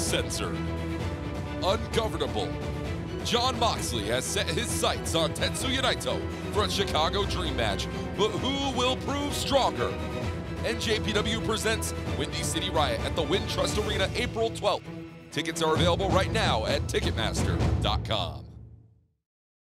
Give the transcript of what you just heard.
Uncensored. Ungovernable. Jon Moxley has set his sights on Tetsuya Naito for a Chicago Dream match, but who will prove stronger? NJPW presents Windy City Riot at the Wintrust Arena April 12th. Tickets are available right now at Ticketmaster.com.